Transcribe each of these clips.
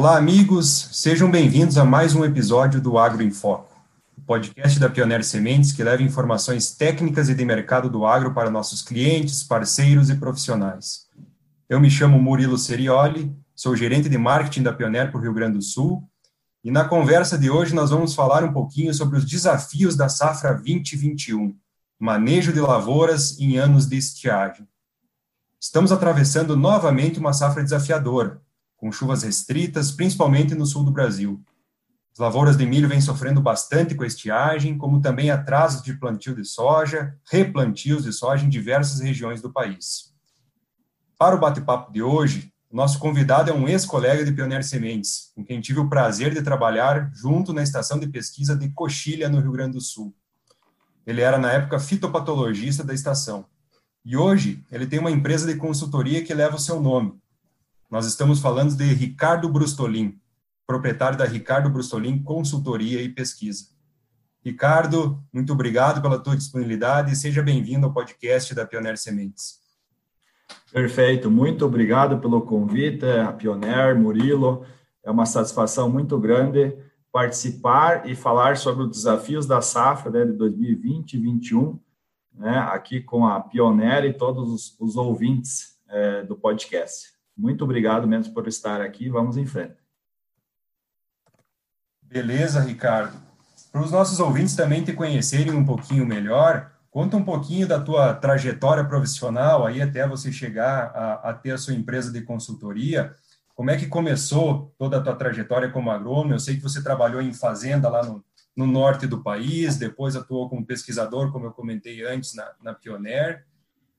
Olá, amigos, sejam bem-vindos a mais um episódio do Agro em Foco, o podcast da Pioneer Sementes que leva informações técnicas e de mercado do agro para nossos clientes, parceiros e profissionais. Eu me chamo Murilo Serioli, sou gerente de marketing da Pioneer para o Rio Grande do Sul, e na conversa de hoje nós vamos falar um pouquinho sobre os desafios da safra 2021, manejo de lavouras em anos de estiagem. Estamos atravessando novamente uma safra desafiadora, com chuvas restritas, principalmente no sul do Brasil. As lavouras de milho vêm sofrendo bastante com a estiagem, como também atrasos de plantio de soja, replantios de soja em diversas regiões do país. Para o bate-papo de hoje, nosso convidado é um ex-colega de Pioneer Sementes, com quem tive o prazer de trabalhar junto na estação de pesquisa de Coxilha, no Rio Grande do Sul. Ele era, na época, fitopatologista da estação. E hoje, ele tem uma empresa de consultoria que leva o seu nome, nós estamos falando de Ricardo Brustolin, proprietário da Ricardo Brustolin Consultoria e Pesquisa. Ricardo, muito obrigado pela tua disponibilidade e seja bem-vindo ao podcast da Pioneer Sementes. Perfeito, muito obrigado pelo convite, a Pioneer, Murilo. É uma satisfação muito grande participar e falar sobre os desafios da safra né, de 2020 e 2021, né, aqui com a Pioneer e todos os, os ouvintes é, do podcast. Muito obrigado mesmo por estar aqui. Vamos em frente. Beleza, Ricardo. Para os nossos ouvintes também te conhecerem um pouquinho melhor, conta um pouquinho da tua trajetória profissional aí até você chegar a, a ter a sua empresa de consultoria. Como é que começou toda a tua trajetória como agrônomo? Eu sei que você trabalhou em fazenda lá no, no norte do país, depois atuou como pesquisador, como eu comentei antes, na, na Pioneer.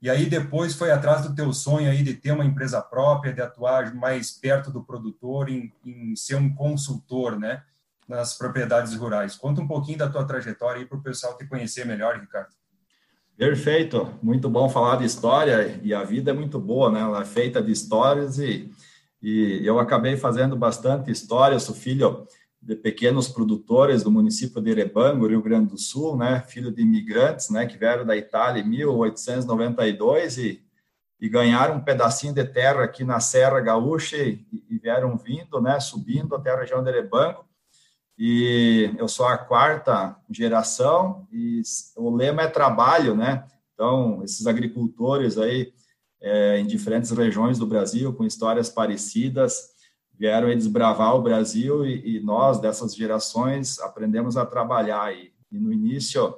E aí depois foi atrás do teu sonho aí de ter uma empresa própria, de atuar mais perto do produtor, em, em ser um consultor, né, nas propriedades rurais. Conta um pouquinho da tua trajetória aí para o pessoal te conhecer melhor, Ricardo. Perfeito, muito bom falar de história e a vida é muito boa, né? Ela é feita de histórias e, e eu acabei fazendo bastante história. Eu sou filho de pequenos produtores do município de Erebango, Rio Grande do Sul, né, filho de imigrantes, né, que vieram da Itália em 1892 e, e ganharam um pedacinho de terra aqui na Serra Gaúcha e, e vieram vindo, né, subindo até a região de Erebango. E eu sou a quarta geração e o lema é trabalho, né? Então, esses agricultores aí é, em diferentes regiões do Brasil com histórias parecidas, vieram desbravar o Brasil e, e, nós, dessas gerações, aprendemos a trabalhar. E, e, no início,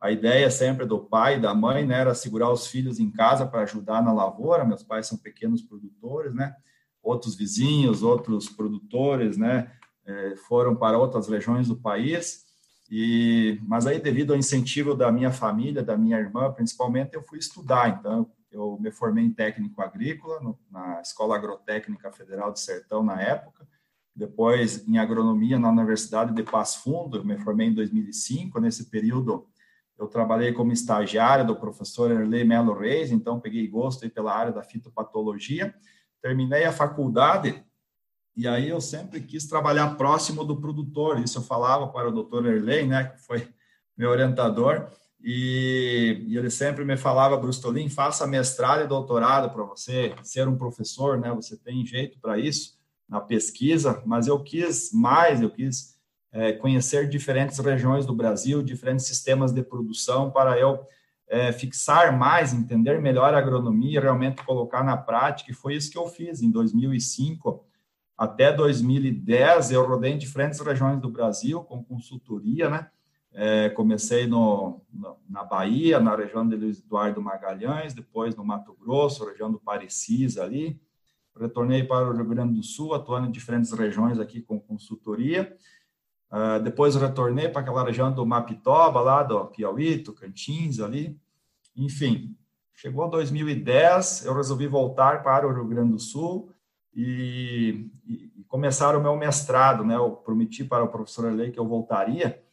a ideia sempre do pai e da mãe né, era segurar os filhos em casa para ajudar na lavoura. Meus pais são pequenos produtores, né? Outros vizinhos, outros produtores, né? É, foram para outras regiões do país. E, mas aí, devido ao incentivo da minha família, da minha irmã, principalmente, eu fui estudar. Então, eu me formei em técnico agrícola no, na Escola Agrotécnica Federal de Sertão na época. Depois em agronomia na Universidade de Passo Fundo, eu me formei em 2005. Nesse período eu trabalhei como estagiário do professor Erlei Melo Reis, então peguei gosto pela área da fitopatologia. Terminei a faculdade e aí eu sempre quis trabalhar próximo do produtor. Isso eu falava para o doutor Erlei, né, que foi meu orientador e, e, ele sempre me falava, Brustolin, faça mestrado e doutorado para você ser um professor, né? Você tem jeito para isso na pesquisa, mas eu quis mais, eu quis é, conhecer diferentes regiões do Brasil, diferentes sistemas de produção para eu é, fixar mais, entender melhor a agronomia, realmente colocar na prática, e foi isso que eu fiz em 2005 até 2010, eu rodei em diferentes regiões do Brasil com consultoria, né? É, comecei no, no, na Bahia, na região de Luiz Eduardo Magalhães, depois no Mato Grosso, região do Parecis ali. Retornei para o Rio Grande do Sul, atuando em diferentes regiões aqui com consultoria. Uh, depois retornei para aquela região do Mapitoba, lá do Piauí, Tocantins ali. Enfim, chegou 2010, eu resolvi voltar para o Rio Grande do Sul e, e, começar o meu mestrado, né? Eu prometi para o professor Lei que eu voltaria,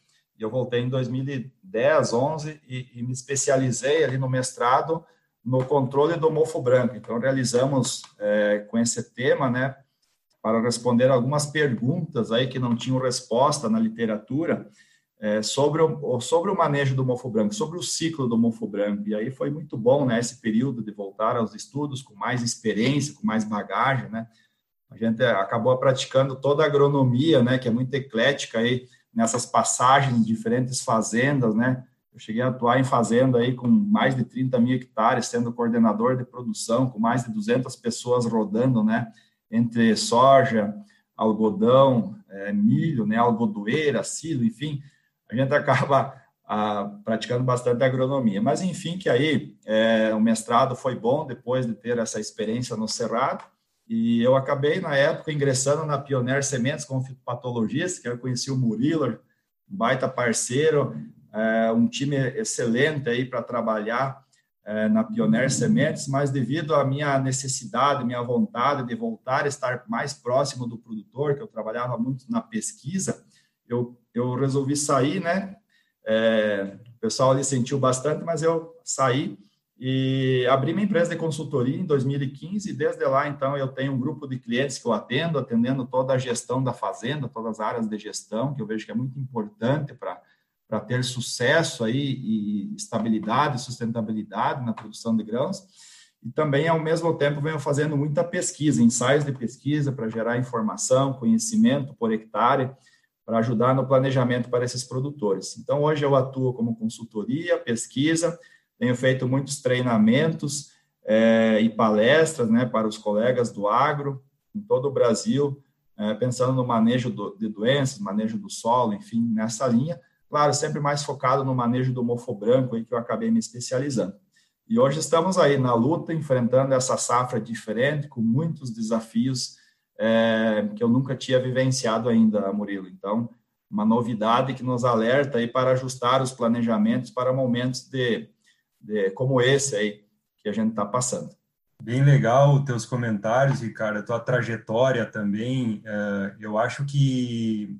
eu voltei em 2010, 11 e, e, me especializei ali no mestrado no controle do mofo branco. Então, realizamos é, com esse tema, né, para responder algumas perguntas aí que não tinham resposta na literatura é, sobre, o, sobre o manejo do mofo branco, sobre o ciclo do mofo branco. E aí foi muito bom, né, esse período de voltar aos estudos com mais experiência, com mais bagagem, né, a gente acabou praticando toda a agronomia, né, que é muito eclética aí, nessas passagens de diferentes fazendas, né, eu cheguei a atuar em fazenda aí com mais de 30 mil hectares, sendo coordenador de produção, com mais de 200 pessoas rodando, né, entre soja, algodão, é, milho, né, algodoeira, silo, enfim, a gente acaba a, praticando bastante agronomia. Mas, enfim, que aí é, o mestrado foi bom depois de ter essa experiência no Cerrado, e eu acabei, na época, ingressando na Pioneer Sementes como fitopatologista, que eu conheci o Murilo, baita parceiro, é, um time excelente aí para trabalhar é, na Pioneer Sementes, mas devido à minha necessidade, minha vontade de voltar a estar mais próximo do produtor, que eu trabalhava muito na pesquisa, eu, eu resolvi sair, né? É, o pessoal ali sentiu bastante, mas eu saí e abri minha empresa de consultoria em 2015 e desde lá, então, eu tenho um grupo de clientes que eu atendo, atendendo toda a gestão da fazenda, todas as áreas de gestão, que eu vejo que é muito importante para ter sucesso aí e estabilidade, sustentabilidade na produção de grãos. E também, ao mesmo tempo, venho fazendo muita pesquisa, ensaios de pesquisa para gerar informação, conhecimento por hectare, para ajudar no planejamento para esses produtores. Então, hoje eu atuo como consultoria, pesquisa, tenho feito muitos treinamentos é, e palestras né, para os colegas do agro em todo o Brasil, é, pensando no manejo do, de doenças, manejo do solo, enfim, nessa linha, Claro, sempre mais focado no manejo do mofo branco, aí que eu acabei me especializando. E hoje estamos aí na luta, enfrentando essa safra diferente, com muitos desafios é, que eu nunca tinha vivenciado ainda, Murilo. Então, uma novidade que nos alerta aí para ajustar os planejamentos para momentos de, de como esse aí que a gente está passando. Bem legal os teus comentários, Ricardo, a tua trajetória também. É, eu acho que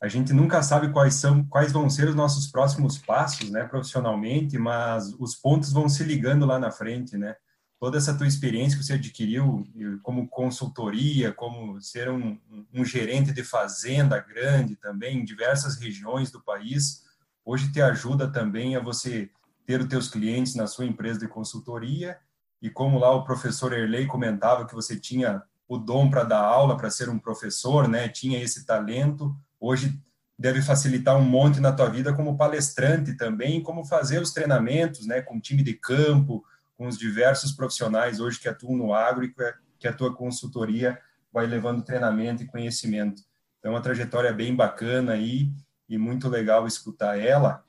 a gente nunca sabe quais são, quais vão ser os nossos próximos passos, né, profissionalmente, mas os pontos vão se ligando lá na frente, né? Toda essa tua experiência que você adquiriu como consultoria, como ser um, um gerente de fazenda grande também em diversas regiões do país, hoje te ajuda também a você ter os teus clientes na sua empresa de consultoria e como lá o professor Erlei comentava que você tinha o dom para dar aula, para ser um professor, né? Tinha esse talento hoje deve facilitar um monte na tua vida como palestrante também, como fazer os treinamentos, né, com time de campo, com os diversos profissionais hoje que atuam no agro e que a tua consultoria vai levando treinamento e conhecimento. Então, é uma trajetória bem bacana aí e muito legal escutar ela.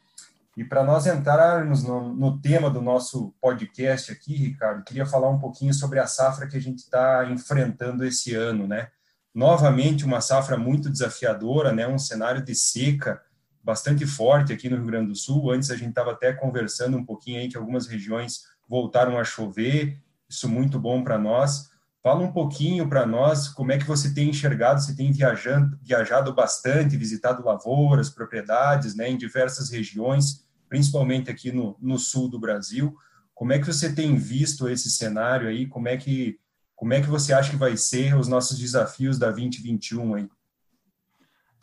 E para nós entrarmos no, no, tema do nosso podcast aqui, Ricardo, queria falar um pouquinho sobre a safra que a gente está enfrentando esse ano, né? novamente uma safra muito desafiadora, né? Um cenário de seca bastante forte aqui no Rio Grande do Sul. Antes a gente estava até conversando um pouquinho aí que algumas regiões voltaram a chover, isso muito bom para nós. Fala um pouquinho para nós como é que você tem enxergado, você tem viajando, viajado bastante, visitado lavouras, propriedades, né, em diversas regiões, principalmente aqui no, no sul do Brasil. Como é que você tem visto esse cenário aí? Como é que como é que você acha que vai ser os nossos desafios da 2021 aí?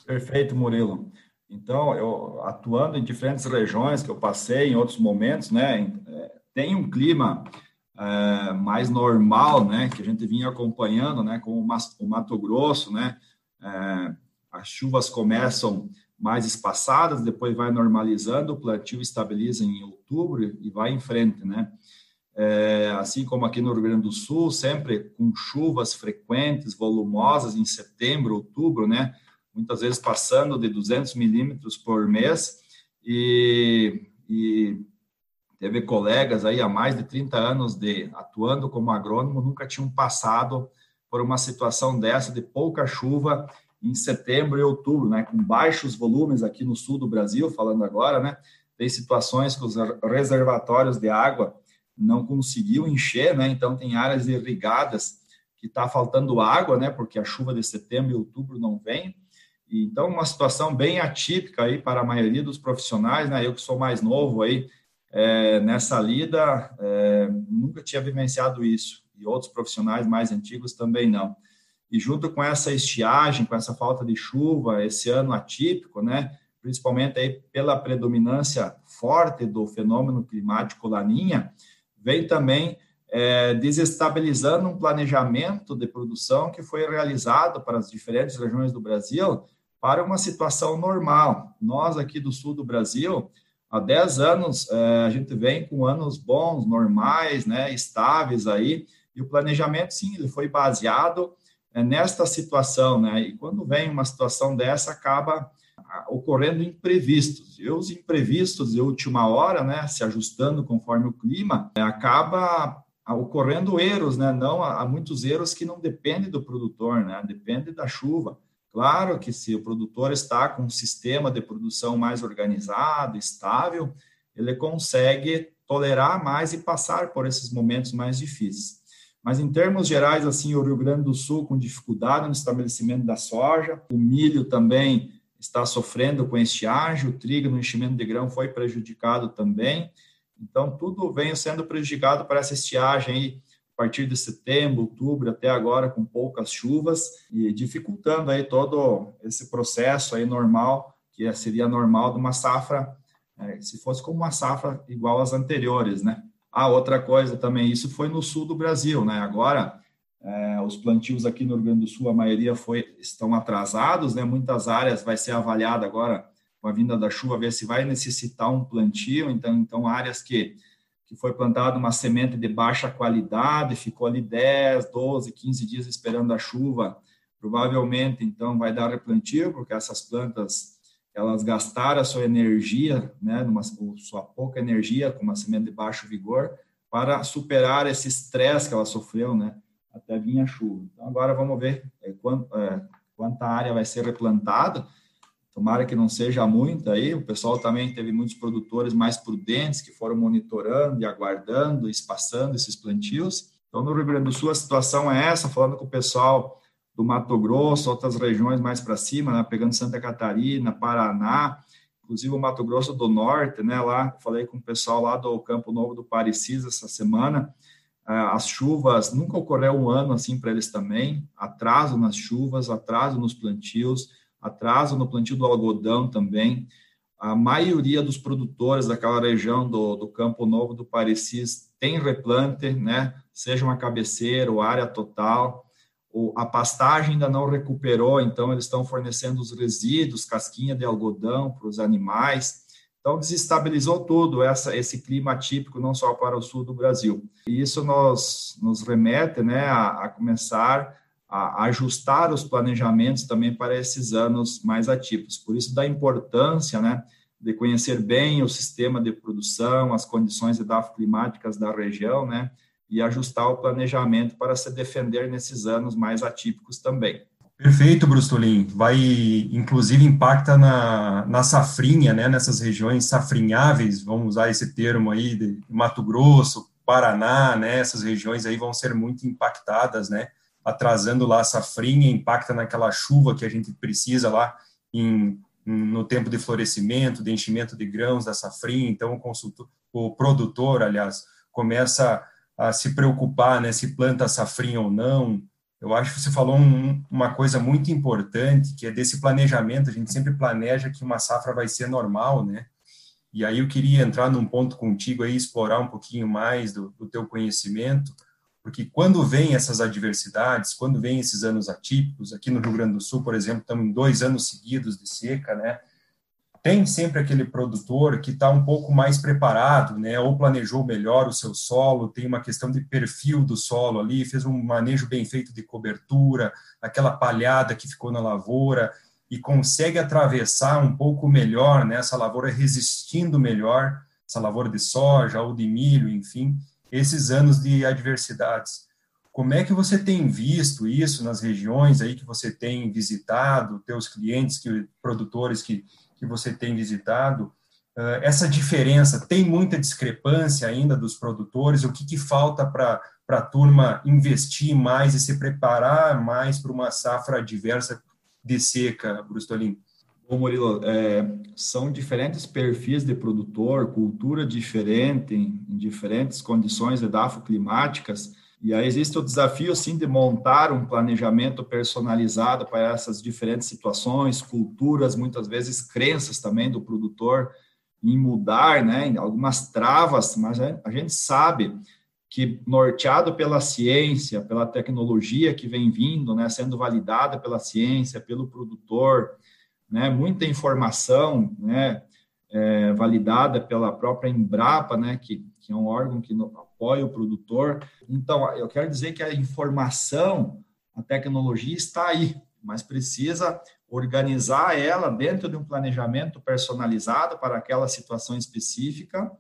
Perfeito, Murilo. Então, eu atuando em diferentes regiões que eu passei em outros momentos, né, é, tem um clima é, mais normal, né, que a gente vinha acompanhando, né, com o Mato Grosso, né, é, as chuvas começam mais espaçadas, depois vai normalizando, o plantio estabiliza em outubro e vai em frente, né é, assim como aqui no Rio Grande do Sul, sempre com chuvas frequentes, volumosas em setembro, outubro, né? Muitas vezes passando de 200 milímetros por mês e, e teve colegas aí há mais de 30 anos de atuando como agrônomo, nunca tinham passado por uma situação dessa de pouca chuva em setembro e outubro, né? Com baixos volumes aqui no sul do Brasil, falando agora, né? Tem situações que os reservatórios de água não conseguiu encher, né? Então tem áreas irrigadas que está faltando água, né? Porque a chuva de setembro e outubro não vem. E, então uma situação bem atípica aí para a maioria dos profissionais, né? Eu que sou mais novo aí é, nessa lida, é, nunca tinha vivenciado isso e outros profissionais mais antigos também não. E junto com essa estiagem, com essa falta de chuva, esse ano atípico, né? Principalmente aí pela predominância forte do fenômeno climático laninha, vem também é, desestabilizando um planejamento de produção que foi realizado para as diferentes regiões do Brasil para uma situação normal. Nós aqui do sul do Brasil, há 10 anos, é, a gente vem com anos bons, normais, né, estáveis aí, e o planejamento, sim, ele foi baseado nesta situação, né, e quando vem uma situação dessa, acaba ocorrendo imprevistos. E os imprevistos de última hora, né, se ajustando conforme o clima, é, acaba ocorrendo erros, né? Não há muitos erros que não dependem do produtor, né? Depende da chuva. Claro que se o produtor está com um sistema de produção mais organizado, estável, ele consegue tolerar mais e passar por esses momentos mais difíceis. Mas em termos gerais, assim, o Rio Grande do Sul com dificuldade no estabelecimento da soja, o milho também está sofrendo com estiagem, o trigo no enchimento de grão foi prejudicado também. Então, tudo vem sendo prejudicado para essa estiagem aí, a partir de setembro, outubro, até agora, com poucas chuvas, e dificultando aí todo esse processo aí normal, que seria normal de uma safra, é, se fosse como uma safra igual às anteriores, né? Ah, outra coisa também, isso foi no sul do Brasil, né? Agora, é, os plantios aqui no Rio Grande do Sul, a maioria foi, estão atrasados, né? Muitas áreas vai ser avaliada agora com a vinda da chuva, ver se vai necessitar um plantio. Então, então áreas que, que foi plantada uma semente de baixa qualidade, ficou ali 10, 12, 15 dias esperando a chuva, provavelmente, então, vai dar replantio, porque essas plantas, elas gastaram a sua energia, né, numa, sua pouca energia, com uma semente de baixo vigor, para superar esse estresse que ela sofreu, né, até vir a chuva. Então, agora vamos ver é, quanto, é, quanta área vai ser replantada, Tomara que não seja muito aí. O pessoal também teve muitos produtores mais prudentes que foram monitorando e aguardando, espaçando esses plantios. Então, no Rio Grande do Sul, a situação é essa, falando com o pessoal do Mato Grosso, outras regiões mais para cima, né, pegando Santa Catarina, Paraná, inclusive o Mato Grosso do Norte, né, lá, falei com o pessoal lá do Campo Novo do Parecis essa semana, é, as chuvas, nunca ocorreu um ano assim para eles também, atraso nas chuvas, atraso nos plantios, atraso no plantio do algodão também. A maioria dos produtores daquela região do, do Campo Novo do Parecis tem replante, né? Seja uma cabeceira ou área total. A pastagem ainda não recuperou, então eles estão fornecendo os resíduos, casquinha de algodão para os animais. Então, desestabilizou tudo essa, esse clima típico, não só para o sul do Brasil. E isso nos, nos remete né, a, a começar a ajustar os planejamentos também para esses anos mais atípicos. Por isso, da importância né, de conhecer bem o sistema de produção, as condições climáticas da região, né, e ajustar o planejamento para se defender nesses anos mais atípicos também. Perfeito, Brustolin. Vai, inclusive, impacta na, na safrinha, né, nessas regiões safrinháveis, vamos usar esse termo aí, de Mato Grosso, Paraná, né, essas regiões aí vão ser muito impactadas, né, atrasando lá a safrinha, impacta naquela chuva que a gente precisa lá em, no tempo de florescimento, de enchimento de grãos da safrinha, então o, consultor, o produtor, aliás, começa a se preocupar, né, se planta safrinha ou não. Eu acho que você falou um, uma coisa muito importante, que é desse planejamento, a gente sempre planeja que uma safra vai ser normal, né, e aí eu queria entrar num ponto contigo aí, explorar um pouquinho mais do, do teu conhecimento, porque quando vem essas adversidades, quando vem esses anos atípicos, aqui no Rio Grande do Sul, por exemplo, estamos em dois anos seguidos de seca, né? Tem sempre aquele produtor que está um pouco mais preparado, né? Ou planejou melhor o seu solo, tem uma questão de perfil do solo ali, fez um manejo bem feito de cobertura, aquela palhada que ficou na lavoura e consegue atravessar um pouco melhor, né? Essa lavoura resistindo melhor, essa lavoura de soja ou de milho, enfim esses anos de adversidades. Como é que você tem visto isso nas regiões aí que você tem visitado, teus clientes, que, produtores que, que você tem visitado? Uh, essa diferença, tem muita discrepância ainda dos produtores? O que, que falta para a turma investir mais e se preparar mais para uma safra adversa de seca, Brustolin? Bom, Murilo, é, são diferentes perfis de produtor, cultura diferente, em diferentes condições edafoclimáticas, e aí existe o desafio, sim, de montar um planejamento personalizado para essas diferentes situações, culturas, muitas vezes crenças também do produtor em mudar, né, algumas travas, mas a gente sabe que norteado pela ciência, pela tecnologia que vem vindo, né, sendo validada pela ciência, pelo produtor, né, muita informação, né, é, validada pela própria Embrapa, né, que, que é um órgão que apoia o produtor. Então, eu quero dizer que a informação, a tecnologia está aí, mas precisa organizar ela dentro de um planejamento personalizado para aquela situação específica.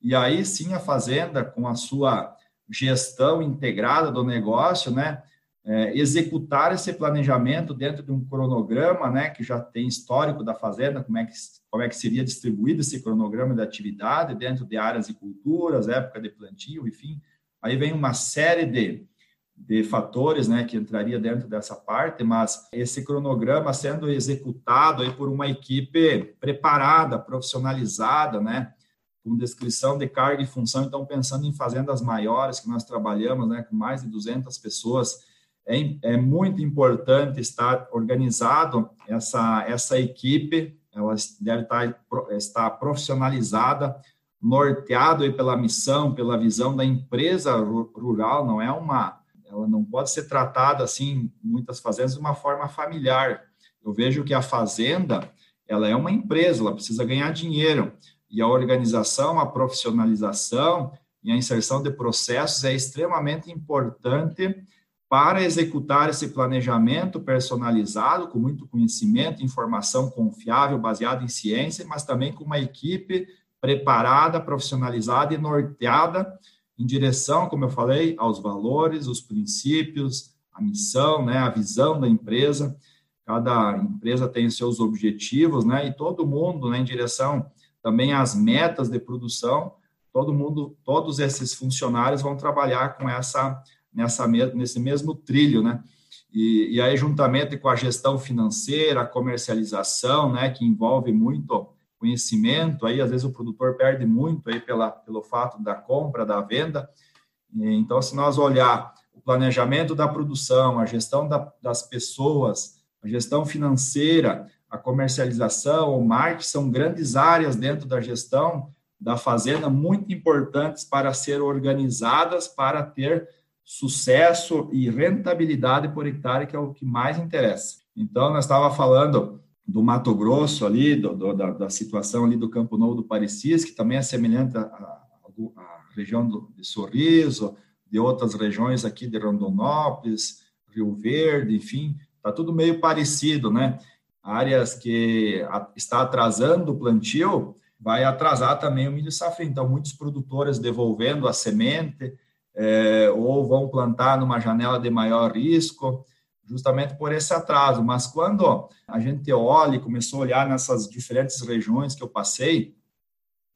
E aí sim a fazenda, com a sua gestão integrada do negócio, né? É, executar esse planejamento dentro de um cronograma, né, que já tem histórico da fazenda, como é que como é que seria distribuído esse cronograma de atividade dentro de áreas e culturas, época de plantio, enfim. Aí vem uma série de, de fatores, né, que entraria dentro dessa parte, mas esse cronograma sendo executado aí por uma equipe preparada, profissionalizada, né, com descrição de carga e função. Então, pensando em fazendas maiores que nós trabalhamos, né, com mais de 200 pessoas, é, é muito importante estar organizado essa, essa equipe, ela deve estar, estar profissionalizada, norteado pela missão, pela visão da empresa rural, não é uma, ela não pode ser tratada assim, muitas fazendas, de uma forma familiar. Eu vejo que a fazenda, ela é uma empresa, ela precisa ganhar dinheiro, e a organização, a profissionalização e a inserção de processos é extremamente importante para executar esse planejamento personalizado, com muito conhecimento, informação confiável, baseada em ciência, mas também com uma equipe preparada, profissionalizada e norteada em direção, como eu falei, aos valores, os princípios, a missão, né, a visão da empresa. Cada empresa tem seus objetivos, né, e todo mundo, né, em direção também as metas de produção, todo mundo, todos esses funcionários vão trabalhar com essa, nessa, nesse mesmo trilho, né? E, e aí, juntamente com a gestão financeira, a comercialização, né, que envolve muito conhecimento, aí às vezes o produtor perde muito aí pela, pelo fato da compra, da venda. Então, se nós olhar o planejamento da produção, a gestão da, das pessoas, a gestão financeira, a comercialização, o marketing são grandes áreas dentro da gestão da fazenda muito importantes para ser organizadas para ter sucesso e rentabilidade por hectare, que é o que mais interessa. Então, nós estava falando do Mato Grosso ali, do, do, da, da, situação ali do Campo Novo do Parecis, que também é semelhante à, à região do, de Sorriso, de outras regiões aqui de Rondonópolis, Rio Verde, enfim, está tudo meio parecido, né? áreas que está atrasando o plantio, vai atrasar também o milho safrinho. Então, muitos produtores devolvendo a semente é, ou vão plantar numa janela de maior risco, justamente por esse atraso. Mas quando a gente olha e começou a olhar nessas diferentes regiões que eu passei,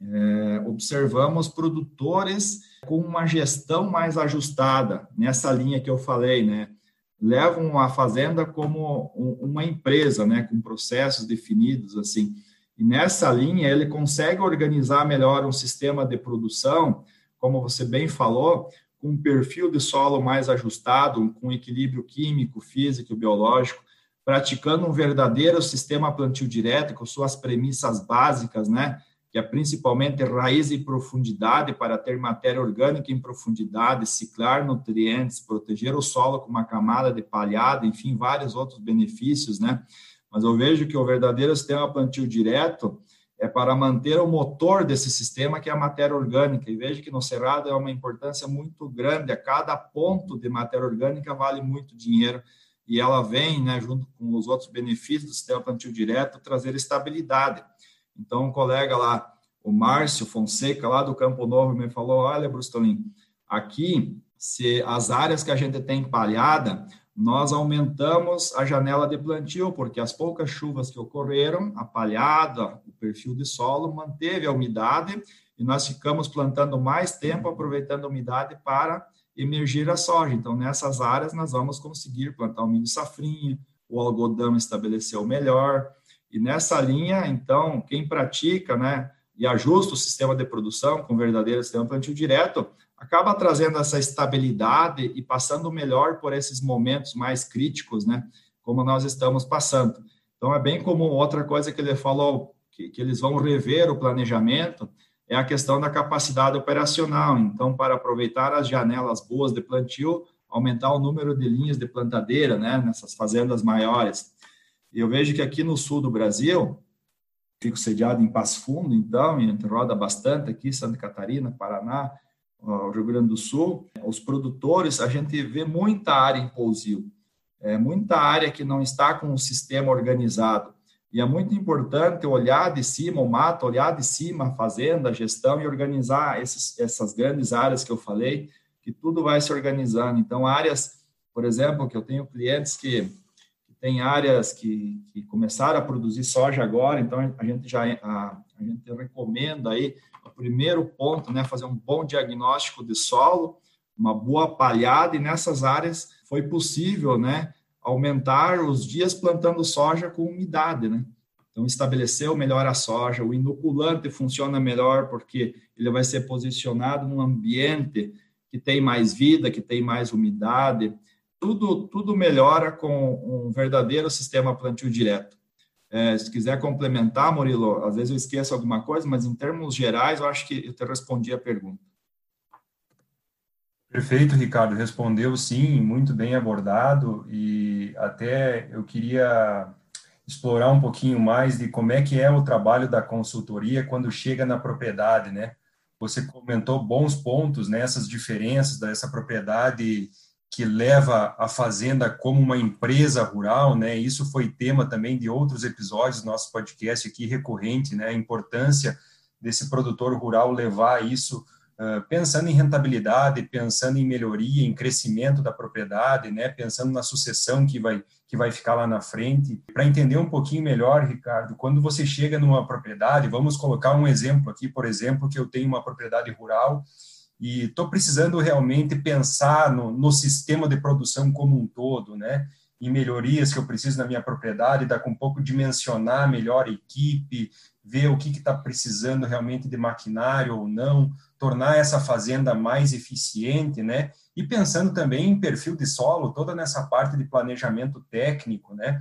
é, observamos produtores com uma gestão mais ajustada nessa linha que eu falei, né? levam a fazenda como uma empresa, né, com processos definidos assim. E nessa linha ele consegue organizar melhor um sistema de produção, como você bem falou, com um perfil de solo mais ajustado, com equilíbrio químico, físico, biológico, praticando um verdadeiro sistema plantio direto com suas premissas básicas, né? que é principalmente raiz e profundidade para ter matéria orgânica em profundidade, ciclar nutrientes, proteger o solo com uma camada de palhada, enfim, vários outros benefícios, né? Mas eu vejo que o verdadeiro sistema plantio direto é para manter o motor desse sistema, que é a matéria orgânica. E vejo que no Cerrado é uma importância muito grande, a cada ponto de matéria orgânica vale muito dinheiro, e ela vem, né, junto com os outros benefícios do sistema plantio direto, trazer estabilidade. Então, um colega lá, o Márcio Fonseca, lá do Campo Novo, me falou: Olha, Brustolin, aqui, se as áreas que a gente tem palhada, nós aumentamos a janela de plantio, porque as poucas chuvas que ocorreram, a palhada, o perfil de solo, manteve a umidade e nós ficamos plantando mais tempo, aproveitando a umidade para emergir a soja. Então, nessas áreas, nós vamos conseguir plantar o milho safrinha, o algodão estabeleceu melhor, e nessa linha, então, quem pratica, né, e ajusta o sistema de produção com verdadeiro sistema plantio direto, acaba trazendo essa estabilidade e passando melhor por esses momentos mais críticos, né, como nós estamos passando. Então, é bem comum. Outra coisa que ele falou, que, que eles vão rever o planejamento, é a questão da capacidade operacional. Então, para aproveitar as janelas boas de plantio, aumentar o número de linhas de plantadeira, né, nessas fazendas maiores. E eu vejo que aqui no sul do Brasil, fico sediado em Passo Fundo, então, e a gente roda bastante aqui, Santa Catarina, Paraná, o Rio Grande do Sul, os produtores, a gente vê muita área em pousio, é, muita área que não está com um sistema organizado. E é muito importante olhar de cima o mato, olhar de cima a fazenda, a gestão e organizar esses, essas grandes áreas que eu falei, que tudo vai se organizando. Então, áreas, por exemplo, que eu tenho clientes que, que têm áreas que, que começaram a produzir soja agora, então a gente já a, a gente recomenda aí primeiro ponto, né, fazer um bom diagnóstico de solo, uma boa palhada, e nessas áreas foi possível, né, aumentar os dias plantando soja com umidade, né? Então, estabeleceu melhor a soja, o inoculante funciona melhor porque ele vai ser posicionado num ambiente que tem mais vida, que tem mais umidade. Tudo, tudo melhora com um verdadeiro sistema plantio direto. É, se quiser complementar, Murilo, às vezes eu esqueço alguma coisa, mas em termos gerais, eu acho que eu te respondi a pergunta. Perfeito, Ricardo. Respondeu sim, muito bem abordado e até eu queria explorar um pouquinho mais de como é que é o trabalho da consultoria quando chega na propriedade, né? Você comentou bons pontos nessas né, diferenças dessa propriedade que leva a fazenda como uma empresa rural, né? Isso foi tema também de outros episódios do nosso podcast aqui recorrente, né? A importância desse produtor rural levar isso pensando em rentabilidade, pensando em melhoria, em crescimento da propriedade, né, pensando na sucessão que vai, que vai ficar lá na frente. Para entender um pouquinho melhor, Ricardo, quando você chega numa propriedade, vamos colocar um exemplo aqui, por exemplo, que eu tenho uma propriedade rural e estou precisando realmente pensar no, no sistema de produção como um todo, né, em melhorias que eu preciso na minha propriedade, dá com um pouco dimensionar melhor a equipe, ver o que está precisando realmente de maquinário ou não, tornar essa fazenda mais eficiente, né? E pensando também em perfil de solo, toda nessa parte de planejamento técnico, né?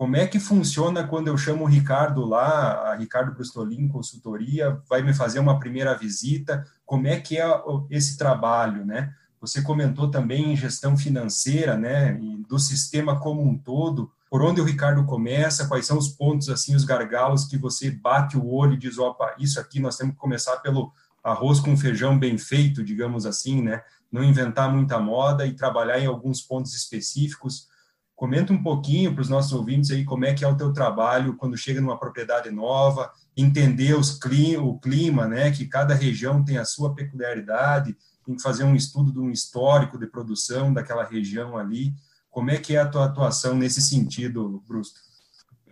Como é que funciona quando eu chamo o Ricardo lá, a Ricardo Brustolin, consultoria, vai me fazer uma primeira visita? Como é que é esse trabalho, né? Você comentou também em gestão financeira, né? E do sistema como um todo por onde o Ricardo começa, quais são os pontos, assim, os gargalos que você bate o olho e diz, opa, isso aqui nós temos que começar pelo arroz com feijão bem feito, digamos assim, né? Não inventar muita moda e trabalhar em alguns pontos específicos. Comenta um pouquinho para os nossos ouvintes aí como é que é o teu trabalho quando chega numa propriedade nova, entender os clima, o clima, né? Que cada região tem a sua peculiaridade, tem que fazer um estudo de um histórico de produção daquela região ali. Como é que é a tua atuação nesse sentido, Brusto?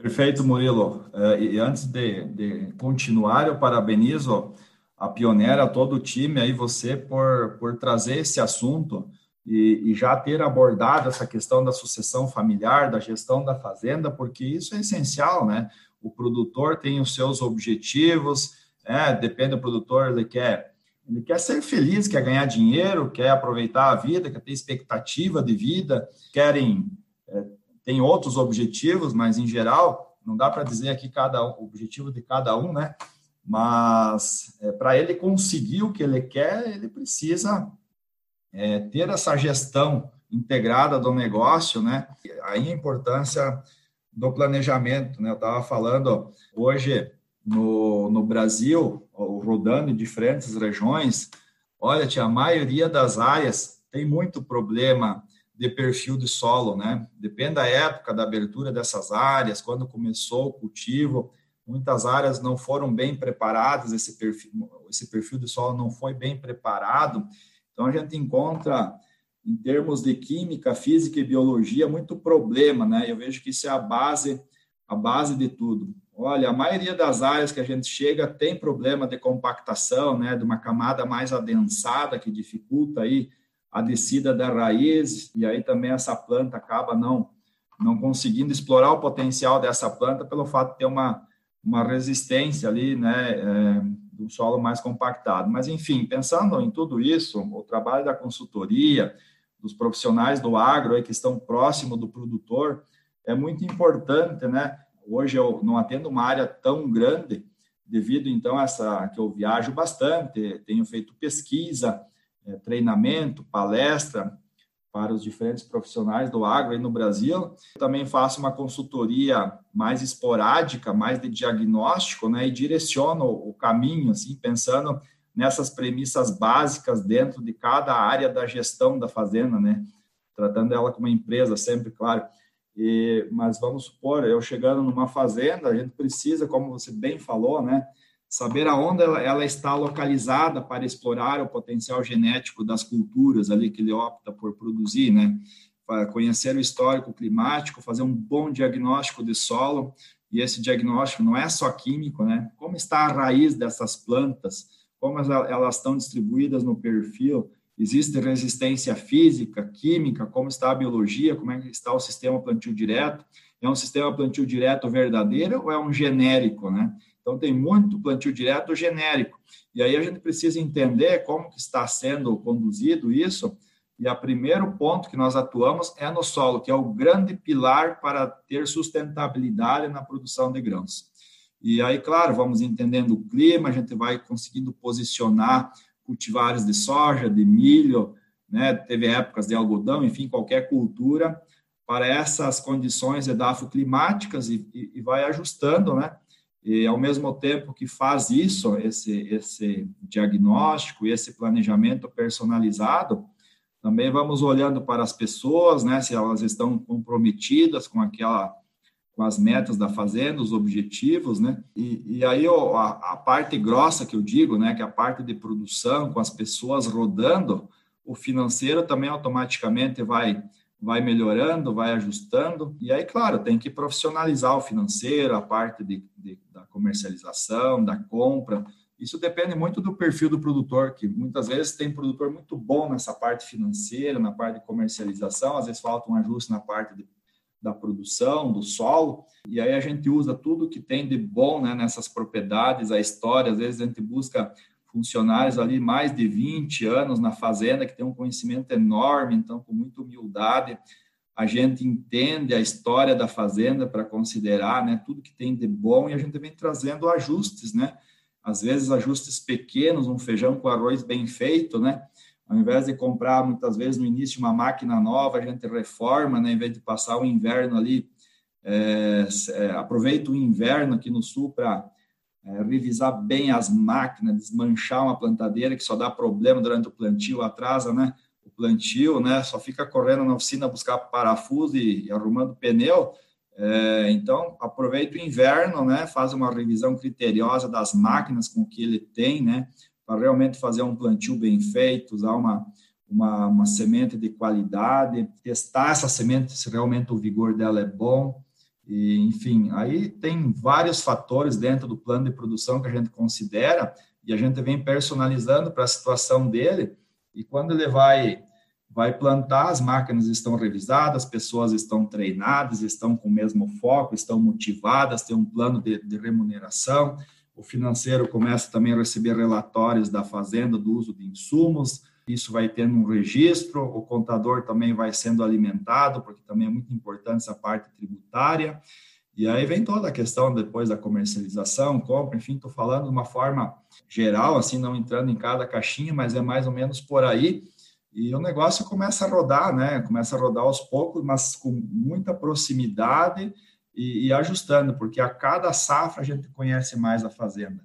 Perfeito, Murilo. Uh, e antes de, de, continuar, eu parabenizo a Pioneira, todo o time aí, você, por, por trazer esse assunto e, e, já ter abordado essa questão da sucessão familiar, da gestão da fazenda, porque isso é essencial, né? O produtor tem os seus objetivos, é, depende do produtor, ele quer ele quer ser feliz, quer ganhar dinheiro, quer aproveitar a vida, quer ter expectativa de vida, querem é, tem outros objetivos, mas em geral não dá para dizer aqui cada um, objetivo de cada um, né? Mas é, para ele conseguir o que ele quer, ele precisa é, ter essa gestão integrada do negócio, né? Aí a importância do planejamento, né? Eu estava falando hoje no, no Brasil, rodando em diferentes regiões, olha, tia, a maioria das áreas tem muito problema de perfil de solo, né? Depende da época da abertura dessas áreas, quando começou o cultivo, muitas áreas não foram bem preparadas, esse perfil, esse perfil de solo não foi bem preparado. Então a gente encontra em termos de química, física e biologia muito problema, né? Eu vejo que isso é a base a base de tudo. Olha, a maioria das áreas que a gente chega tem problema de compactação, né, de uma camada mais adensada que dificulta aí a descida da raiz e aí também essa planta acaba não não conseguindo explorar o potencial dessa planta pelo fato de ter uma uma resistência ali, né, é, do solo mais compactado. Mas enfim, pensando em tudo isso, o trabalho da consultoria, dos profissionais do agro aí que estão próximo do produtor é muito importante, né? Hoje eu não atendo uma área tão grande, devido então a essa que eu viajo bastante, tenho feito pesquisa, é, treinamento, palestra para os diferentes profissionais do agro aí no Brasil. Também faço uma consultoria mais esporádica, mais de diagnóstico, né, e direciono o caminho, assim, pensando nessas premissas básicas dentro de cada área da gestão da fazenda, né, tratando ela como empresa sempre, claro. E, mas vamos supor, eu chegando numa fazenda, a gente precisa, como você bem falou, né, saber aonde ela, ela, está localizada para explorar o potencial genético das culturas ali que ele opta por produzir, né? Conhecer o histórico climático, fazer um bom diagnóstico de solo, e esse diagnóstico não é só químico, né? Como está a raiz dessas plantas, como elas estão distribuídas no perfil, existe resistência física, química, como está a biologia, como é que está o sistema plantio direto, é um sistema plantio direto verdadeiro ou é um genérico, né? Então, tem muito plantio direto genérico. E aí a gente precisa entender como que está sendo conduzido isso. E o primeiro ponto que nós atuamos é no solo, que é o grande pilar para ter sustentabilidade na produção de grãos. E aí, claro, vamos entendendo o clima, a gente vai conseguindo posicionar cultivares de soja, de milho, né? teve épocas de algodão, enfim, qualquer cultura, para essas condições edafoclimáticas e, e, e vai ajustando, né? E, ao mesmo tempo que faz isso, esse, esse diagnóstico esse planejamento personalizado, também vamos olhando para as pessoas, né, se elas estão comprometidas com aquela com as metas da fazenda, os objetivos, né? E, e aí a, a, parte grossa que eu digo, né, que é a parte de produção com as pessoas rodando, o financeiro também automaticamente vai vai melhorando, vai ajustando. E aí, claro, tem que profissionalizar o financeiro, a parte de, de, da comercialização, da compra. Isso depende muito do perfil do produtor, que muitas vezes tem produtor muito bom nessa parte financeira, na parte de comercialização, às vezes falta um ajuste na parte de, da produção, do solo, e aí a gente usa tudo que tem de bom né, nessas propriedades, a história, às vezes a gente busca funcionários ali mais de 20 anos na fazenda, que tem um conhecimento enorme, então, com muita humildade, a gente entende a história da fazenda para considerar né, tudo que tem de bom e a gente vem trazendo ajustes, né? Às vezes, ajustes pequenos, um feijão com arroz bem feito, né? Ao invés de comprar, muitas vezes, no início, uma máquina nova, a gente reforma, né? Em vez de passar o inverno ali, é, é, aproveita o inverno aqui no sul para é, revisar bem as máquinas, desmanchar uma plantadeira que só dá problema durante o plantio, atrasa, né? O plantio, né? Só fica correndo na oficina buscar parafuso e, e arrumando pneu. É, então, aproveita o inverno, né? Faz uma revisão criteriosa das máquinas com que ele tem, né? Para realmente fazer um plantio bem feito, usar uma, uma, uma semente de qualidade, testar essa semente se realmente o vigor dela é bom. E, enfim, aí tem vários fatores dentro do plano de produção que a gente considera e a gente vem personalizando para a situação dele. E quando ele vai vai plantar, as máquinas estão revisadas, as pessoas estão treinadas, estão com o mesmo foco, estão motivadas, tem um plano de, de remuneração. O financeiro começa também a receber relatórios da fazenda do uso de insumos, isso vai tendo um registro, o contador também vai sendo alimentado, porque também é muito importante essa parte tributária. E aí vem toda a questão depois da comercialização, compra, enfim, estou falando de uma forma geral, assim, não entrando em cada caixinha, mas é mais ou menos por aí. E o negócio começa a rodar, né? Começa a rodar aos poucos, mas com muita proximidade e, e ajustando, porque a cada safra a gente conhece mais a fazenda.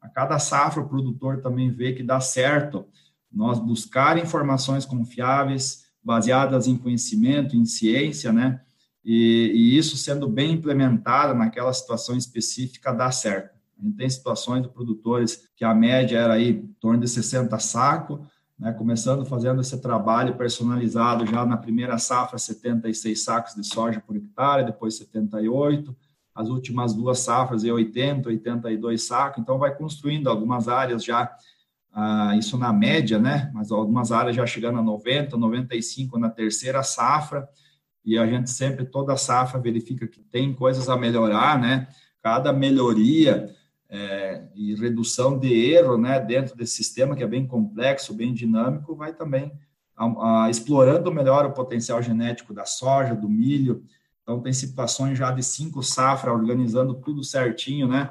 A cada safra o produtor também vê que dá certo nós buscar informações confiáveis, baseadas em conhecimento, em ciência, né? E, e, isso sendo bem implementado naquela situação específica dá certo. A gente tem situações de produtores que a média era aí em torno de 60 sacos, né? começando fazendo esse trabalho personalizado já na primeira safra, 76 sacos de soja por hectare, depois 78, as últimas duas safras, 80, 82 sacos, então vai construindo algumas áreas já ah, isso na média, né? Mas algumas áreas já chegando a 90, 95 na terceira safra, e a gente sempre, toda safra, verifica que tem coisas a melhorar, né? Cada melhoria é, e redução de erro, né, dentro desse sistema que é bem complexo, bem dinâmico, vai também a, a, explorando melhor o potencial genético da soja, do milho. Então, tem situações já de cinco safras, organizando tudo certinho, né?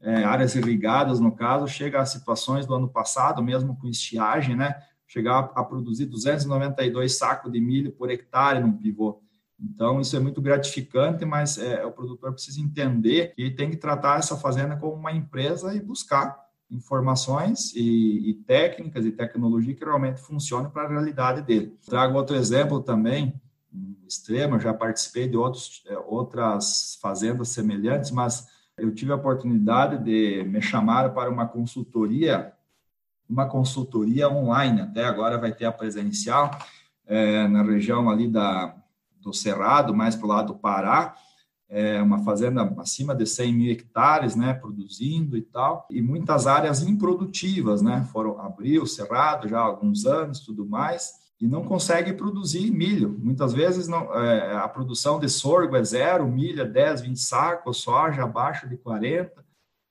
é, áreas irrigadas, no caso, chega a situações do ano passado, mesmo com estiagem, né? Chegar a produzir 292 sacos de milho por hectare num pivô. Então, isso é muito gratificante, mas é, o produtor precisa entender que tem que tratar essa fazenda como uma empresa e buscar informações e, e técnicas e tecnologia que realmente funcionem para a realidade dele. Trago outro exemplo também, extremo, já participei de outros, é, outras fazendas semelhantes, mas eu tive a oportunidade de me chamar para uma consultoria, uma consultoria online, até agora vai ter a presencial, é, na região ali da, do Cerrado, mais para o lado do Pará, é uma fazenda acima de 100 mil hectares, né, produzindo e tal, e muitas áreas improdutivas, né, foram abrir o cerrado já há alguns anos, tudo mais, e não consegue produzir milho. Muitas vezes não, é, a produção de sorgo é zero, milho é 10, 20 sacos, soja abaixo de 40.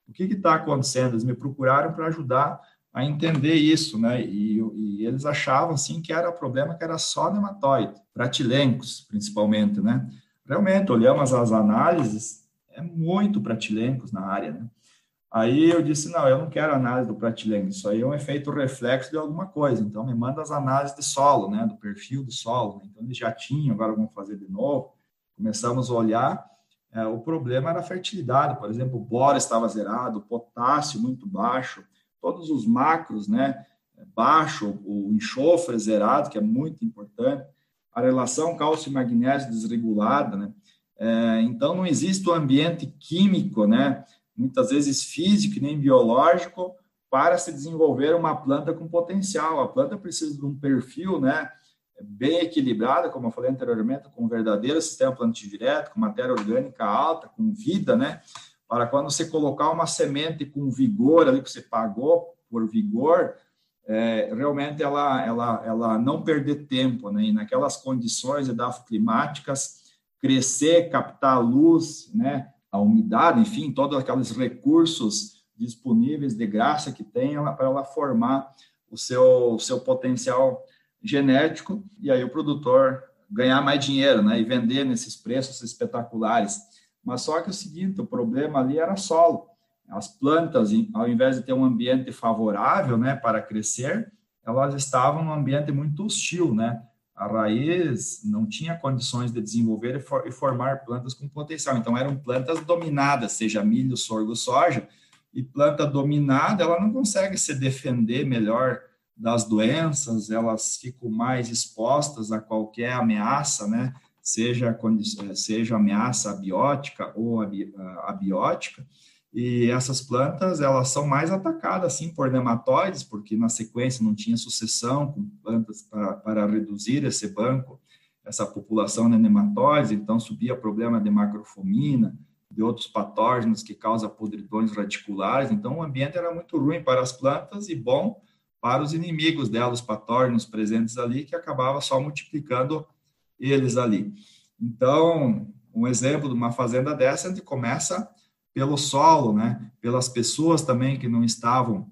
O que está acontecendo? Eles me procuraram para ajudar a entender isso, né? E, e, eles achavam assim que era problema que era só nematóide, pratilencos principalmente, né? Realmente, olhamos as análises, é muito pratilencos na área, né? Aí eu disse, não, eu não quero análise do pratilengo, isso aí é um efeito reflexo de alguma coisa, então me manda as análises de solo, né, do perfil do solo, né? então eles já tinham, agora vamos fazer de novo, começamos a olhar, é, o problema era a fertilidade, por exemplo, o boro estava zerado, o potássio muito baixo, todos os macros, né, baixo, o enxofre zerado, que é muito importante, a relação cálcio magnésio desregulada, né, é, então não existe um ambiente químico, né, muitas vezes físico nem biológico, para se desenvolver uma planta com potencial. A planta precisa de um perfil, né, bem equilibrado, como eu falei anteriormente, com um verdadeiro sistema plantio direto, com matéria orgânica alta, com vida, né, para quando você colocar uma semente com vigor ali que você pagou por vigor, é, realmente ela, ela, ela não perder tempo, né, e naquelas condições edafoclimáticas, crescer, captar luz, né, a umidade, enfim, todos aqueles recursos disponíveis de graça que tem para ela formar o seu, o seu potencial genético e aí o produtor ganhar mais dinheiro, né, e vender nesses preços espetaculares. Mas só que o seguinte, o problema ali era solo. As plantas, ao invés de ter um ambiente favorável, né, para crescer, elas estavam num ambiente muito hostil, né? a raiz não tinha condições de desenvolver e, for, e, formar plantas com potencial. Então, eram plantas dominadas, seja milho, sorgo, soja. E planta dominada, ela não consegue se defender melhor das doenças, elas ficam mais expostas a qualquer ameaça, né? Seja, seja ameaça abiótica ou abiótica. E essas plantas, elas são mais atacadas, assim, por nematóides, porque na sequência não tinha sucessão com plantas para, para reduzir esse banco, essa população de nematóides, então subia problema de macrofomina, de outros patógenos que causam podridões radiculares, então o ambiente era muito ruim para as plantas e bom para os inimigos delas, os patógenos presentes ali, que acabava só multiplicando eles ali. Então, um exemplo de uma fazenda dessa, a gente começa pelo solo, né, pelas pessoas também que não estavam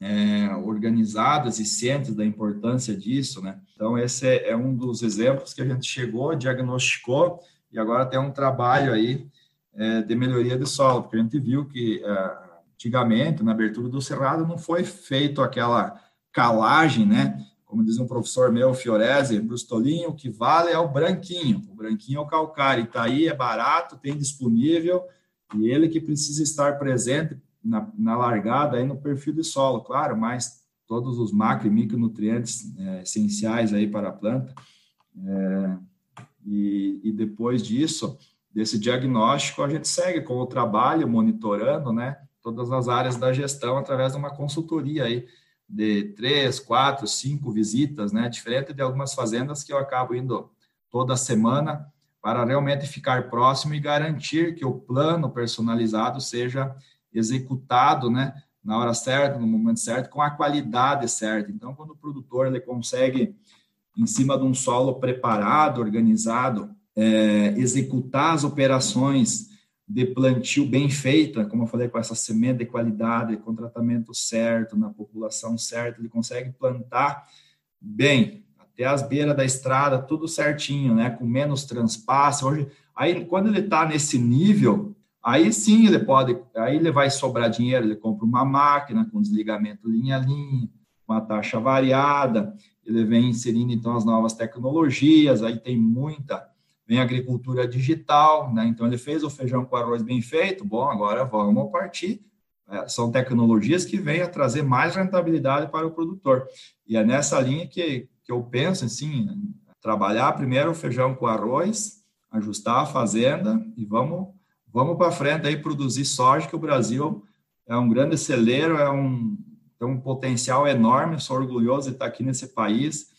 é, organizadas e cientes da importância disso, né? Então esse é, é, um dos exemplos que a gente chegou, diagnosticou e agora tem um trabalho aí é, de melhoria do solo, porque a gente viu que é, antigamente na abertura do cerrado não foi feito aquela calagem, né? Como diz um professor meu, Fiorese, Brustolinho, o que vale é o branquinho. O branquinho é o calcário. E tá é barato, tem disponível e ele que precisa estar presente na, na largada aí no perfil do solo, claro, mas todos os macro e micronutrientes é, essenciais aí para a planta. É, e, e, depois disso, desse diagnóstico, a gente segue com o trabalho, monitorando, né, todas as áreas da gestão através de uma consultoria aí de três, quatro, cinco visitas, né, diferente de algumas fazendas que eu acabo indo toda semana para realmente ficar próximo e garantir que o plano personalizado seja executado, né, na hora certa, no momento certo, com a qualidade certa. Então, quando o produtor ele consegue, em cima de um solo preparado, organizado, é, executar as operações de plantio bem feita, como eu falei, com essa semente de qualidade, com tratamento certo, na população certa, ele consegue plantar bem, ter as beiras da estrada, tudo certinho, né? Com menos transpasse. Hoje, aí, quando ele está nesse nível, Aí sim ele pode, aí ele vai sobrar dinheiro, ele compra uma máquina com desligamento linha a linha, uma taxa variada, ele vem inserindo então as novas tecnologias, aí tem muita, vem agricultura digital, né? Então ele fez o feijão com arroz bem feito, bom, agora vamos partir. É, são tecnologias que vêm a trazer mais rentabilidade para o produtor. E é nessa linha que, que eu penso, assim, trabalhar primeiro o feijão com arroz, ajustar a fazenda e vamos vamos para frente aí produzir soja, que o Brasil é um grande celeiro, é um, tem um potencial enorme, sou orgulhoso de estar aqui nesse país,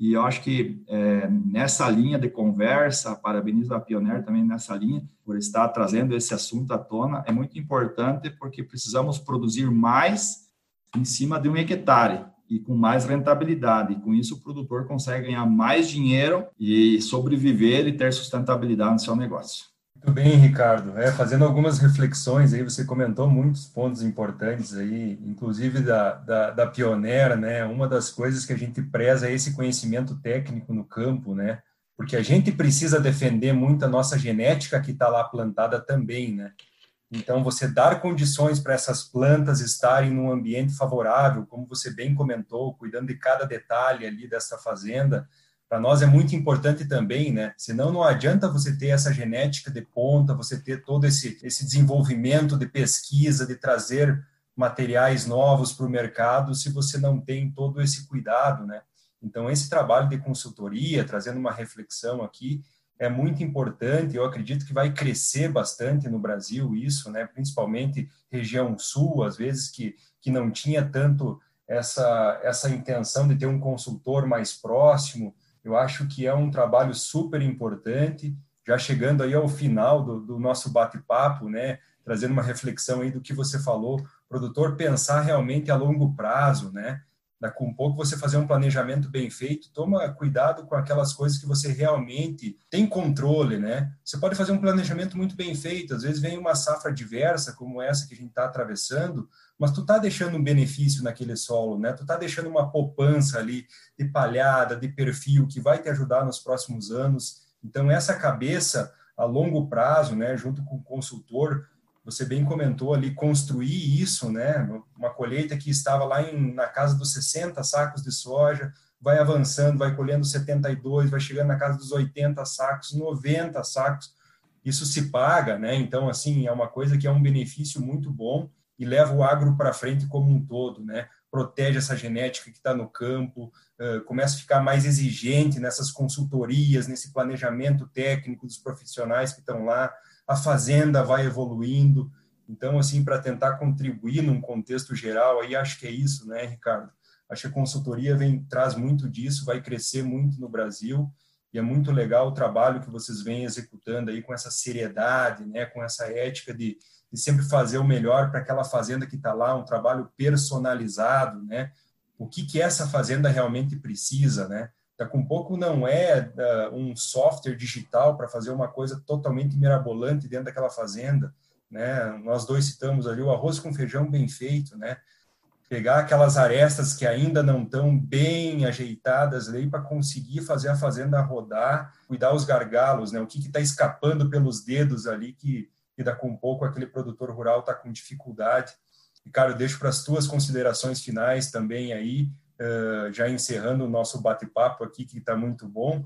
e eu acho que é, nessa linha de conversa, parabenizo a Pioneer também nessa linha, por estar trazendo esse assunto à tona, é muito importante porque precisamos produzir mais em cima de um hectare e com mais rentabilidade. E com isso, o produtor consegue ganhar mais dinheiro e sobreviver e ter sustentabilidade no seu negócio. Muito bem, Ricardo. É, fazendo algumas reflexões aí, você comentou muitos pontos importantes aí, inclusive da, da, da pioneira, né? Uma das coisas que a gente preza é esse conhecimento técnico no campo, né? Porque a gente precisa defender muito a nossa genética que está lá plantada também, né? Então, você dar condições para essas plantas estarem num ambiente favorável, como você bem comentou, cuidando de cada detalhe ali dessa fazenda, para nós é muito importante também, né? Senão não adianta você ter essa genética de ponta, você ter todo esse, esse desenvolvimento de pesquisa, de trazer materiais novos para o mercado, se você não tem todo esse cuidado, né? Então, esse trabalho de consultoria, trazendo uma reflexão aqui, é muito importante. Eu acredito que vai crescer bastante no Brasil isso, né? Principalmente região sul, às vezes que, que não tinha tanto essa, essa intenção de ter um consultor mais próximo, eu acho que é um trabalho super importante, já chegando aí ao final do, do nosso bate-papo, né? Trazendo uma reflexão aí do que você falou, produtor pensar realmente a longo prazo, né? Daqui um pouco você fazer um planejamento bem feito, toma cuidado com aquelas coisas que você realmente tem controle, né? Você pode fazer um planejamento muito bem feito, às vezes vem uma safra diversa, como essa que a gente está atravessando, mas tu tá deixando um benefício naquele solo, né? Tu tá deixando uma poupança ali de palhada, de perfil que vai te ajudar nos próximos anos. Então essa cabeça a longo prazo, né, junto com o consultor, você bem comentou ali construir isso, né? Uma colheita que estava lá em, na casa dos 60 sacos de soja, vai avançando, vai colhendo 72, vai chegando na casa dos 80 sacos, 90 sacos. Isso se paga, né? Então assim, é uma coisa que é um benefício muito bom e leva o agro para frente como um todo, né? Protege essa genética que está no campo, uh, começa a ficar mais exigente nessas consultorias, nesse planejamento técnico dos profissionais que estão lá, a fazenda vai evoluindo. Então, assim, para tentar contribuir num contexto geral, aí acho que é isso, né, Ricardo? Acho que a consultoria vem traz muito disso, vai crescer muito no Brasil e é muito legal o trabalho que vocês vêm executando aí com essa seriedade, né, com essa ética de e sempre fazer o melhor para aquela fazenda que está lá, um trabalho personalizado, né? O que, que essa fazenda realmente precisa, né? Daqui um pouco não é uh, um software digital para fazer uma coisa totalmente mirabolante dentro daquela fazenda, né? Nós dois citamos ali o arroz com feijão bem feito, né? Pegar aquelas arestas que ainda não estão bem ajeitadas ali para conseguir fazer a fazenda rodar, cuidar os gargalos, né? O que está escapando pelos dedos ali que e daqui um pouco aquele produtor rural está com dificuldade. Eu deixo para as tuas considerações finais também aí, já encerrando o nosso bate-papo aqui, que está muito bom,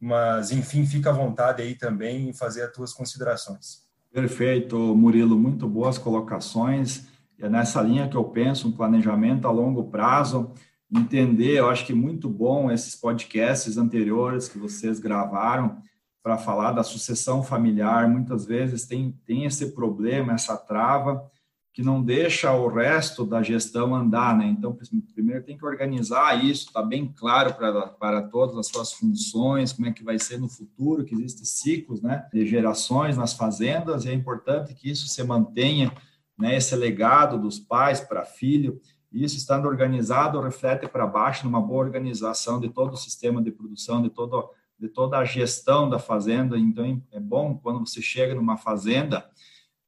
mas, enfim, fica à vontade aí também em fazer as tuas considerações. Perfeito, Murilo, muito boas colocações. É nessa linha que eu penso, um planejamento a longo prazo, entender, eu acho que muito bom esses podcasts anteriores que vocês gravaram, para falar da sucessão familiar, muitas vezes tem, tem esse problema, essa trava, que não deixa o resto da gestão andar, né? Então, primeiro tem que organizar isso, está bem claro para, para todas as suas funções, como é que vai ser no futuro, que existem ciclos, né, de gerações nas fazendas, e é importante que isso se mantenha, né, esse legado dos pais para filho, isso estando organizado reflete para baixo numa boa organização de todo o sistema de produção, de todo de toda a gestão da fazenda. Então, é bom quando você chega numa fazenda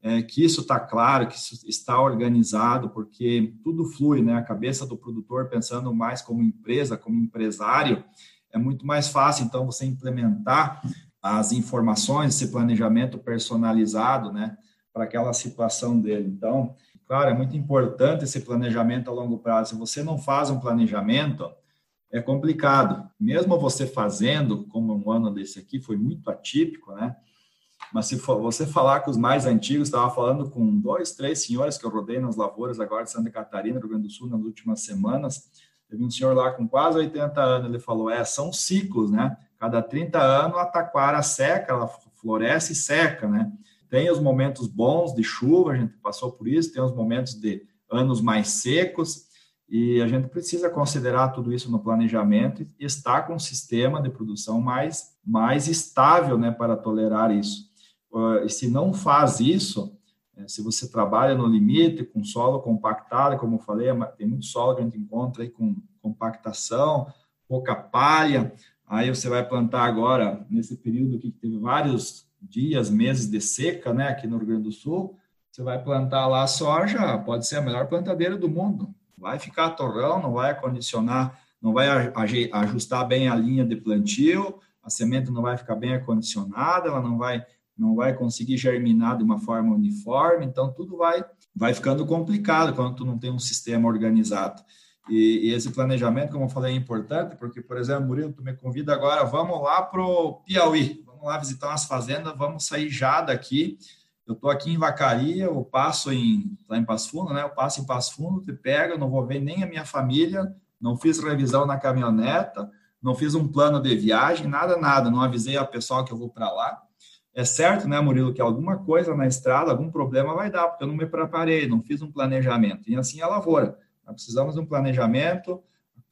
é, que isso está claro, que isso está organizado, porque tudo flui, né? A cabeça do produtor pensando mais como empresa, como empresário, é muito mais fácil, então, você implementar as informações, esse planejamento personalizado, né? para aquela situação dele. Então, claro, é muito importante esse planejamento a longo prazo. Se você não faz um planejamento, é complicado. Mesmo você fazendo, como um ano desse aqui foi muito atípico, né? Mas se você falar com os mais antigos, estava falando com dois, três senhores que eu rodei nas lavouras agora de Santa Catarina, Rio Grande do Sul, nas últimas semanas. Teve um senhor lá com quase 80 anos, ele falou: é, são ciclos, né? Cada 30 anos a taquara seca, ela floresce e seca, né? Tem os momentos bons de chuva, a gente passou por isso, tem os momentos de anos mais secos, e a gente precisa considerar tudo isso no planejamento e estar com um sistema de produção mais, mais estável né, para tolerar isso. Uh, e se não faz isso, é, se você trabalha no limite, com solo compactado, como eu falei, é tem muito solo que a gente encontra aí com compactação, pouca palha, aí você vai plantar agora, nesse período que teve vários dias, meses de seca, né, aqui no Rio Grande do Sul, você vai plantar lá soja, pode ser a melhor plantadeira do mundo, vai ficar torrão, não vai acondicionar, não vai ajustar bem a linha de plantio, a semente não vai ficar bem acondicionada, ela não vai não vai conseguir germinar de uma forma uniforme, então tudo vai vai ficando complicado quando tu não tem um sistema organizado. E, e esse planejamento, como eu falei, é importante, porque, por exemplo, Murilo, tu me convida agora, vamos lá para o Piauí, vamos lá visitar umas fazendas, vamos sair já daqui, eu estou aqui em Vacaria, eu passo em, lá em Passo Fundo, né? Eu passo em Passo Fundo, te pego, não vou ver nem a minha família, não fiz revisão na caminhoneta, não fiz um plano de viagem, nada, nada, não avisei a pessoal que eu vou para lá. É certo, né, Murilo, que alguma coisa na estrada, algum problema vai dar, porque eu não me preparei, não fiz um planejamento. E assim é a lavoura. Nós precisamos de um planejamento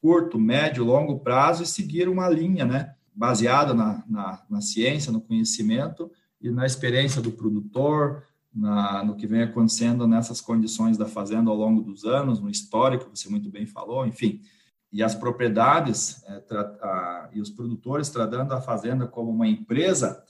curto, médio, longo prazo e seguir uma linha, né, baseada na, na, na ciência, no conhecimento, e na experiência do produtor, na, no que vem acontecendo nessas condições da fazenda ao longo dos anos, no histórico, você muito bem falou, enfim. E as propriedades é, a, e os produtores tratando a fazenda como uma empresa,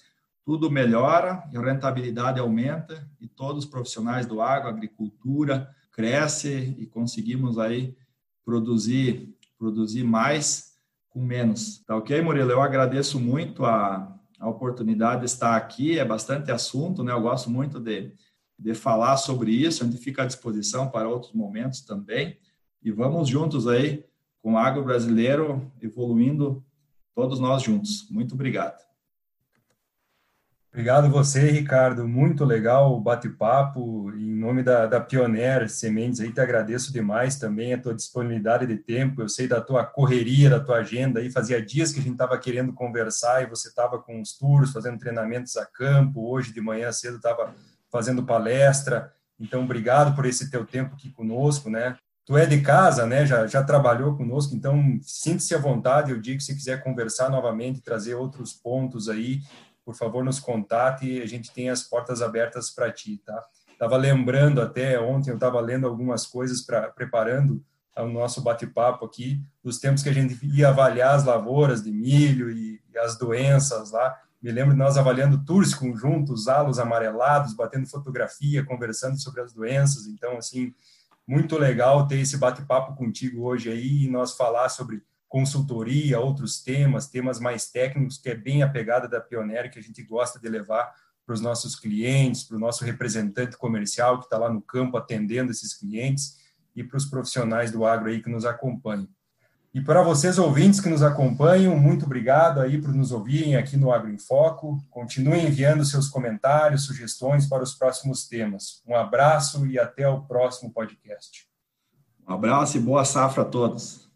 tudo melhora, a rentabilidade aumenta e todos os profissionais do agro, agricultura, cresce e conseguimos aí produzir produzir mais com menos. Tá ok, Murilo? Eu agradeço muito a, a oportunidade de estar aqui, é bastante assunto, né? Eu gosto muito de, de falar sobre isso, a gente fica à disposição para outros momentos também. E vamos juntos aí com o agro brasileiro evoluindo todos nós juntos. Muito obrigado. Obrigado você, Ricardo. Muito legal o bate-papo. Em nome da, da Pioneer Sementes, aí te agradeço demais também a tua disponibilidade de tempo. Eu sei da tua correria, da tua agenda. Aí fazia dias que a gente estava querendo conversar e você estava com os tours, fazendo treinamentos a campo. Hoje de manhã cedo estava fazendo palestra. Então, obrigado por esse teu tempo aqui conosco, né? Tu é de casa, né? Já, já trabalhou conosco, então sinta-se à vontade. Eu digo que se quiser conversar novamente, trazer outros pontos aí, por favor, nos contate e a gente tem as portas abertas para ti, tá? Estava lembrando até ontem, eu estava lendo algumas coisas para preparando o nosso bate-papo aqui, dos tempos que a gente ia avaliar as lavouras de milho e, e as doenças lá. Me lembro de nós avaliando tours conjuntos, halos amarelados, batendo fotografia, conversando sobre as doenças. Então, assim, muito legal ter esse bate-papo contigo hoje aí e nós falar sobre consultoria, outros temas, temas mais técnicos, que é bem a pegada da Pioneer, que a gente gosta de levar para os nossos clientes, para o nosso representante comercial que está lá no campo atendendo esses clientes e para os profissionais do agro aí que nos acompanham. E para vocês ouvintes que nos acompanham, muito obrigado aí por nos ouvirem aqui no Agro em Foco. Continuem enviando seus comentários, sugestões para os próximos temas. Um abraço e até o próximo podcast. Um abraço e boa safra a todos.